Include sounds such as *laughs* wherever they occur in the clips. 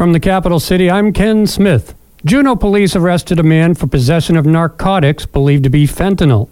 From the capital city, I'm Ken Smith. Juneau police arrested a man for possession of narcotics believed to be fentanyl.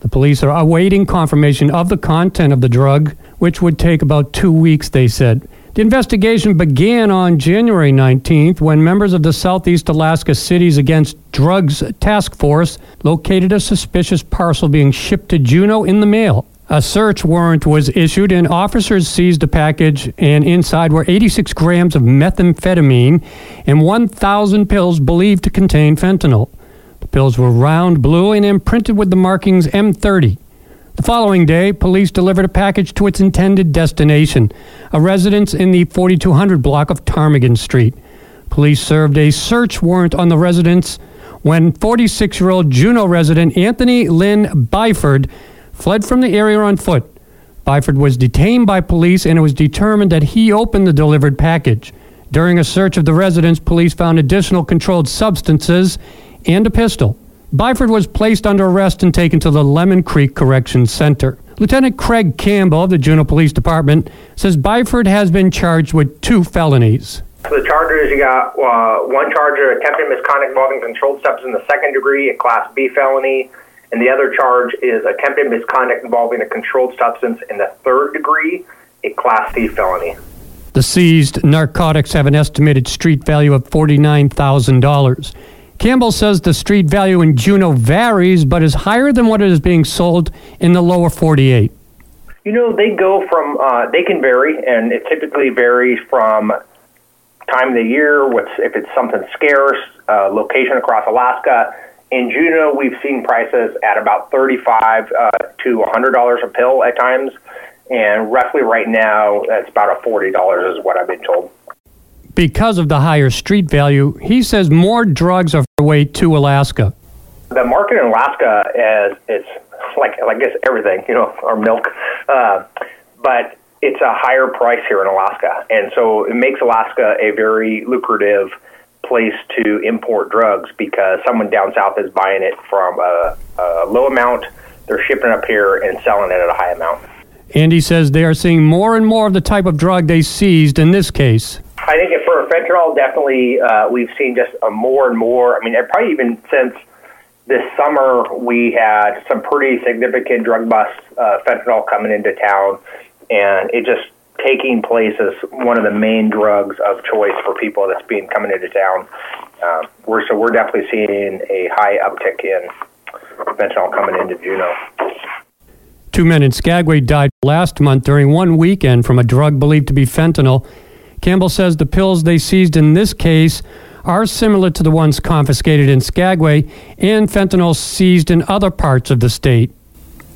The police are awaiting confirmation of the content of the drug, which would take about two weeks, they said. The investigation began on January 19th when members of the Southeast Alaska Cities Against Drugs Task Force located a suspicious parcel being shipped to Juneau in the mail. A search warrant was issued, and officers seized a package, and inside were 86 grams of methamphetamine and 1,000 pills believed to contain fentanyl. The pills were round blue and imprinted with the markings M30. The following day, police delivered a package to its intended destination, a residence in the 4200 block of Ptarmigan Street. Police served a search warrant on the residence when 46 year old Juneau resident Anthony Lynn Byford fled from the area on foot. Byford was detained by police and it was determined that he opened the delivered package. During a search of the residence, police found additional controlled substances and a pistol. Byford was placed under arrest and taken to the Lemon Creek Correction Center. Lieutenant Craig Campbell of the Juneau Police Department says Byford has been charged with two felonies. For the charges, you got uh, one charge of attempted misconduct involving controlled substance in the second degree, a Class B felony, and the other charge is attempted misconduct involving a controlled substance in the third degree, a Class C felony. The seized narcotics have an estimated street value of $49,000. Campbell says the street value in Juneau varies, but is higher than what is being sold in the lower 48. You know, they go from, uh, they can vary, and it typically varies from time of the year, what's, if it's something scarce, uh, location across Alaska. In Juneau, we've seen prices at about 35 uh, to $100 a pill at times, and roughly right now, it's about a $40 is what I've been told. Because of the higher street value, he says more drugs are way to Alaska. The market in Alaska is it's like I guess everything, you know, *laughs* our milk, uh, but it's a higher price here in Alaska, and so it makes Alaska a very lucrative place to import drugs because someone down south is buying it from a, a low amount, they're shipping up here and selling it at a high amount. Andy says they are seeing more and more of the type of drug they seized in this case. I think for fentanyl, definitely uh, we've seen just a more and more. I mean, probably even since this summer, we had some pretty significant drug busts, uh, fentanyl coming into town, and it just taking place as one of the main drugs of choice for people that's being coming into town. Uh, we're so we're definitely seeing a high uptick in fentanyl coming into Juneau. Two men in Skagway died last month during one weekend from a drug believed to be fentanyl. Campbell says the pills they seized in this case are similar to the ones confiscated in Skagway and fentanyl seized in other parts of the state.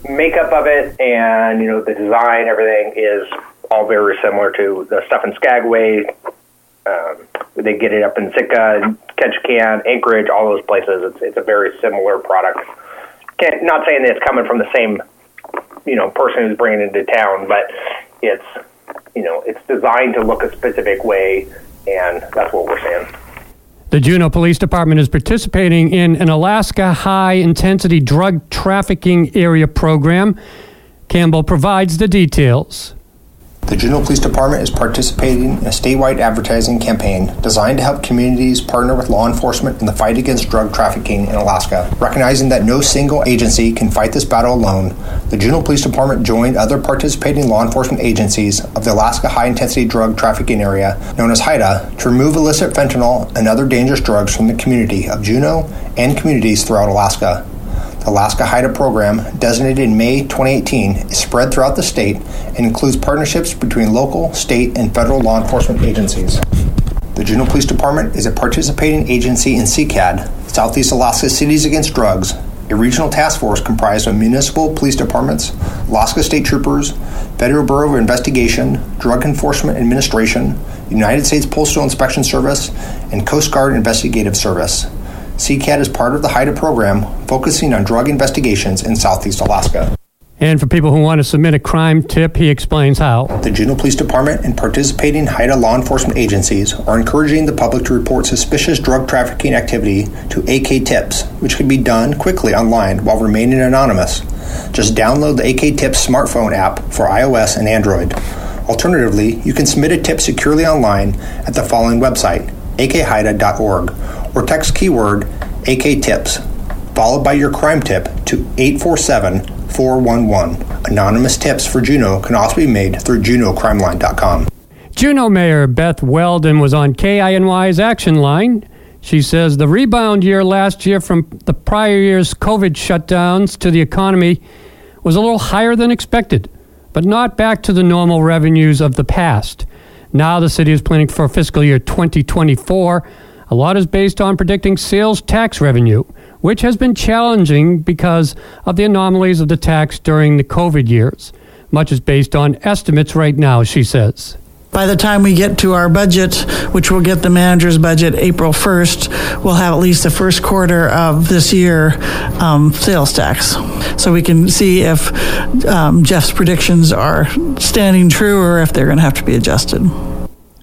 Makeup of it and you know the design, everything is all very similar to the stuff in Skagway. Um, they get it up in Sitka, Ketchikan, Anchorage, all those places. It's it's a very similar product. Can't, not saying that it's coming from the same you know person who's bringing it into town, but it's you know, it's designed to look a specific way, and that's what we're saying. The Juneau Police Department is participating in an Alaska high intensity drug trafficking area program. Campbell provides the details. The Juneau Police Department is participating in a statewide advertising campaign designed to help communities partner with law enforcement in the fight against drug trafficking in Alaska. Recognizing that no single agency can fight this battle alone, the Juneau Police Department joined other participating law enforcement agencies of the Alaska High Intensity Drug Trafficking Area, known as HIDTA, to remove illicit fentanyl and other dangerous drugs from the community of Juneau and communities throughout Alaska. The Alaska HIDTA program, designated in May 2018, is spread throughout the state and includes partnerships between local, state, and federal law enforcement agencies. The Juneau Police Department is a participating agency in SECAD, Southeast Alaska Cities Against Drugs, a regional task force comprised of municipal police departments, Alaska State Troopers, Federal Bureau of Investigation, Drug Enforcement Administration, United States Postal Inspection Service, and Coast Guard Investigative Service. SECAD is part of the HIDTA program focusing on drug investigations in Southeast Alaska. And for people who want to submit a crime tip, he explains how. The Juneau Police Department and participating HIDTA law enforcement agencies are encouraging the public to report suspicious drug trafficking activity to AK Tips, which can be done quickly online while remaining anonymous. Just download the AK Tips smartphone app for iOS and Android. Alternatively, you can submit a tip securely online at the following website, akhidta.org, or text keyword AK tips, followed by your crime tip to 847 411. Anonymous tips for Juneau can also be made through juneaucrimeline.com. Juneau Mayor Beth Weldon was on KINY's Action Line. She says the rebound year last year from the prior year's COVID shutdowns to the economy was a little higher than expected, but not back to the normal revenues of the past. Now the city is planning for fiscal year 2024. A lot is based on predicting sales tax revenue, which has been challenging because of the anomalies of the tax during the COVID years. Much is based on estimates right now, she says. By the time we get to our budget, which we'll get the manager's budget April 1st, we'll have at least the first quarter of this year um, sales tax. So we can see if um, Jeff's predictions are standing true or if they're going to have to be adjusted.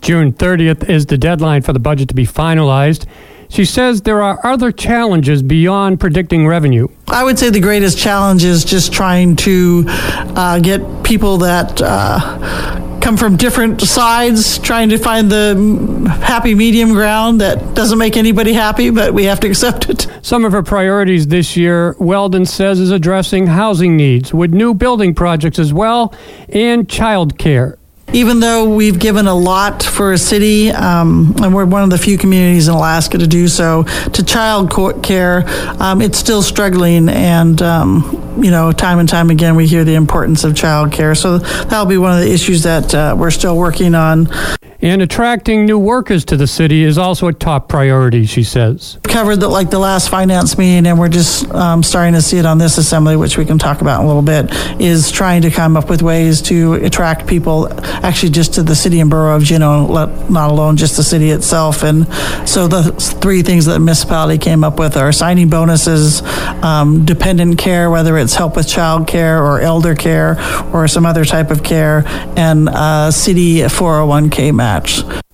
June 30th is the deadline for the budget to be finalized. She says there are other challenges beyond predicting revenue. I would say the greatest challenge is just trying to uh, get people that uh, come from different sides, trying to find the happy medium ground that doesn't make anybody happy, but we have to *laughs* accept it. Some of her priorities this year, Weldon says, is addressing housing needs with new building projects as well and child care even though we've given a lot for a city, um, and we're one of the few communities in Alaska to do so, to child care, um, it's still struggling. And, um, you know, time and time again, we hear the importance of child care. So that'll be one of the issues that uh, we're still working on. And attracting new workers to the city is also a top priority, she says. Covered the, like the last finance meeting, and we're just um, starting to see it on this assembly, which we can talk about in a little bit, is trying to come up with ways to attract people actually just to the city and borough of Juneau, not alone just the city itself. And so the three things that the municipality came up with are signing bonuses, um, dependent care, whether it's help with child care or elder care or some other type of care, and uh, city 401k match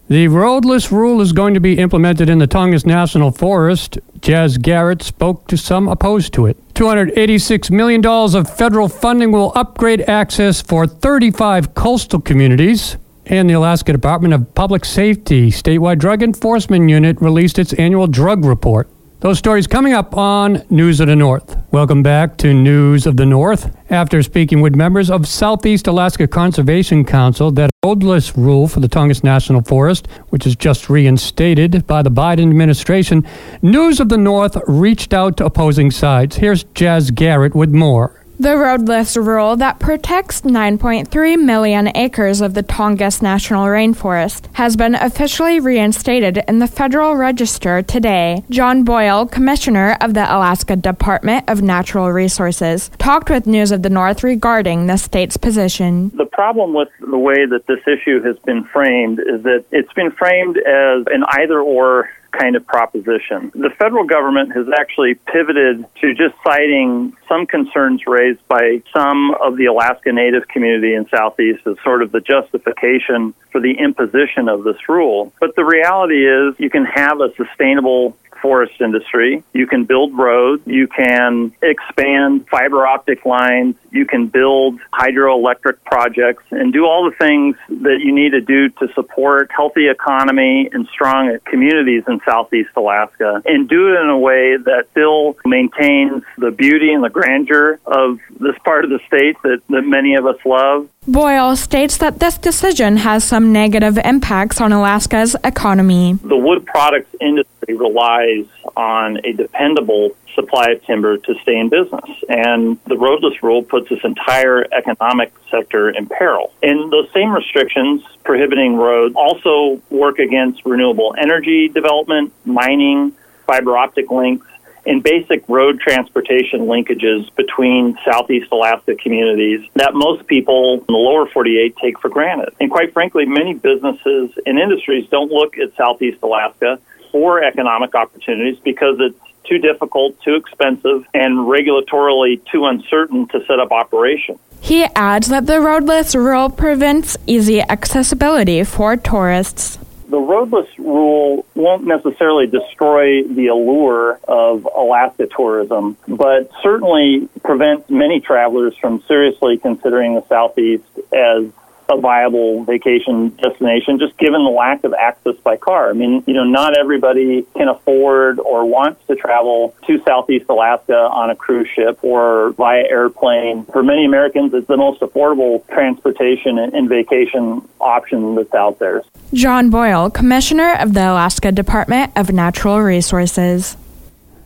The roadless rule is going to be implemented in the Tongass National Forest. Jaz Garrett spoke to some opposed to it. $286 million of federal funding will upgrade access for 35 coastal communities. And the Alaska Department of Public Safety Statewide Drug Enforcement Unit released its annual drug report. Those stories coming up on News of the North. Welcome back to News of the North. After speaking with members of Southeast Alaska Conservation Council, that roadless rule for the Tongass National Forest, which is just reinstated by the Biden administration, News of the North reached out to opposing sides. Here's Jaz Garrett with more. The roadless rule that protects 9.3 million acres of the Tongass National Rainforest has been officially reinstated in the Federal Register today. John Boyle, Commissioner of the Alaska Department of Natural Resources, talked with News of the North regarding the state's position. The problem with the way that this issue has been framed is that it's been framed as an either or kind of proposition. The federal government has actually pivoted to just citing some concerns raised by some of the Alaska Native community in Southeast as sort of the justification for the imposition of this rule. But the reality is you can have a sustainable forest industry. You can build roads. You can expand fiber optic lines. You can build hydroelectric projects and do all the things that you need to do to support healthy economy and strong communities in Southeast Alaska and do it in a way that still maintains the beauty and the grandeur of this part of the state that, that many of us love. Boyle states that this decision has some negative impacts on Alaska's economy. The wood products industry relies on a dependable supply of timber to stay in business. And the roadless rule puts this entire economic sector in peril. And those same restrictions prohibiting roads also work against renewable energy development, mining, fiber optic links, and basic road transportation linkages between Southeast Alaska communities that most people in the lower 48 take for granted. And quite frankly, many businesses and industries don't look at Southeast Alaska for economic opportunities because it's too difficult, too expensive, and regulatorily too uncertain to set up operations. He adds that the roadless rule prevents easy accessibility for tourists. The roadless rule won't necessarily destroy the allure of Alaska tourism, but certainly prevents many travelers from seriously considering the Southeast as a viable vacation destination, just given the lack of access by car. I mean, you know, not everybody can afford or wants to travel to Southeast Alaska on a cruise ship or via airplane. For many Americans, it's the most affordable transportation and vacation option that's out there. John Boyle, Commissioner of the Alaska Department of Natural Resources.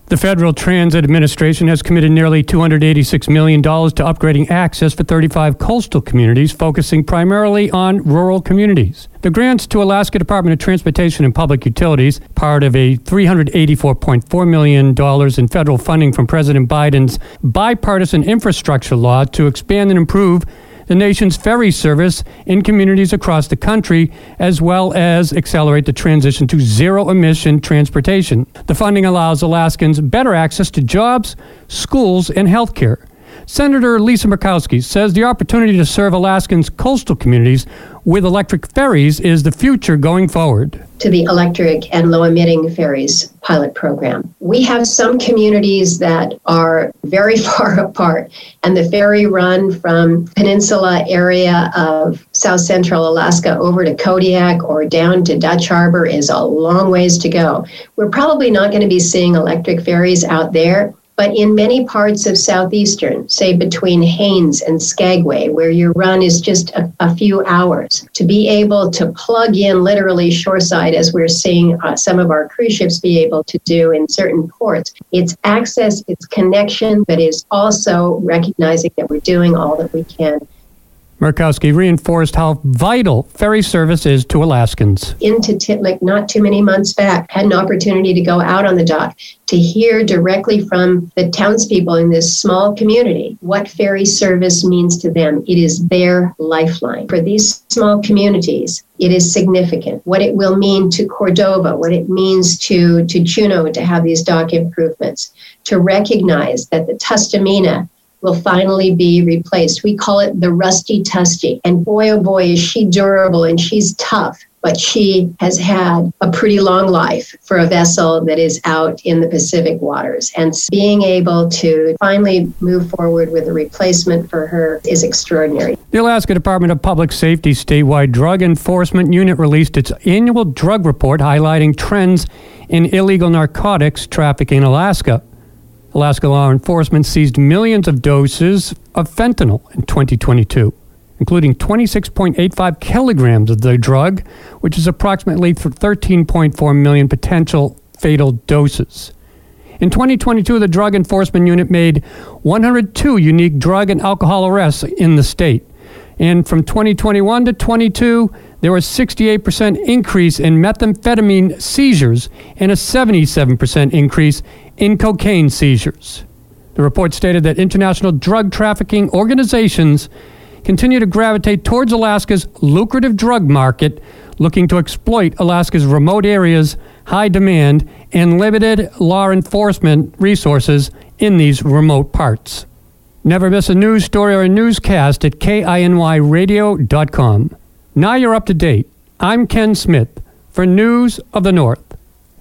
The Federal Transit Administration has committed nearly $286 million to upgrading access for 35 coastal communities, focusing primarily on rural communities. The grants to Alaska Department of Transportation and Public Utilities, part of a $384.4 million in federal funding from President Biden's bipartisan infrastructure law to expand and improve the nation's ferry service in communities across the country, as well as accelerate the transition to zero emission transportation. The funding allows Alaskans better access to jobs, schools, and health care. Senator Lisa Murkowski says the opportunity to serve Alaskans' coastal communities with electric ferries is the future going forward. To the electric and low emitting ferries pilot program. We have some communities that are very *laughs* far apart, and the ferry run from peninsula area of south central Alaska over to Kodiak or down to Dutch Harbor is a long ways to go. We're probably not going to be seeing electric ferries out there but in many parts of southeastern, say between Haines and Skagway, where your run is just a, a few hours, to be able to plug in literally shoreside, as we're seeing uh, some of our cruise ships be able to do in certain ports, it's access, it's connection, but it's also recognizing that we're doing all that we can Murkowski reinforced how vital ferry service is to Alaskans. Into Tatitlek not too many months back, had an opportunity to go out on the dock to hear directly from the townspeople in this small community what ferry service means to them. It is their lifeline. For these small communities, it is significant. What it will mean to Cordova, what it means to, to Juneau to have these dock improvements, to recognize that the Tustumena will finally be replaced. We call it the rusty tusty. And boy, oh boy, is she durable and she's tough. But she has had a pretty long life for a vessel that is out in the Pacific waters. And being able to finally move forward with a replacement for her is extraordinary. The Alaska Department of Public Safety statewide drug enforcement unit released its annual drug report highlighting trends in illegal narcotics trafficking in Alaska. Alaska law enforcement seized millions of doses of fentanyl in 2022, including 26.85 kilograms of the drug, which is approximately 13.4 million potential fatal doses. In 2022, the Drug Enforcement Unit made 102 unique drug and alcohol arrests in the state. And from 2021 to 22, there was 68% increase in methamphetamine seizures and a 77% increase in cocaine seizures. The report stated that international drug trafficking organizations continue to gravitate towards Alaska's lucrative drug market, looking to exploit Alaska's remote areas, high demand, and limited law enforcement resources in these remote parts. Never miss a news story or a newscast at kinyradio.com. Now you're up to date. I'm Ken Smith for News of the North.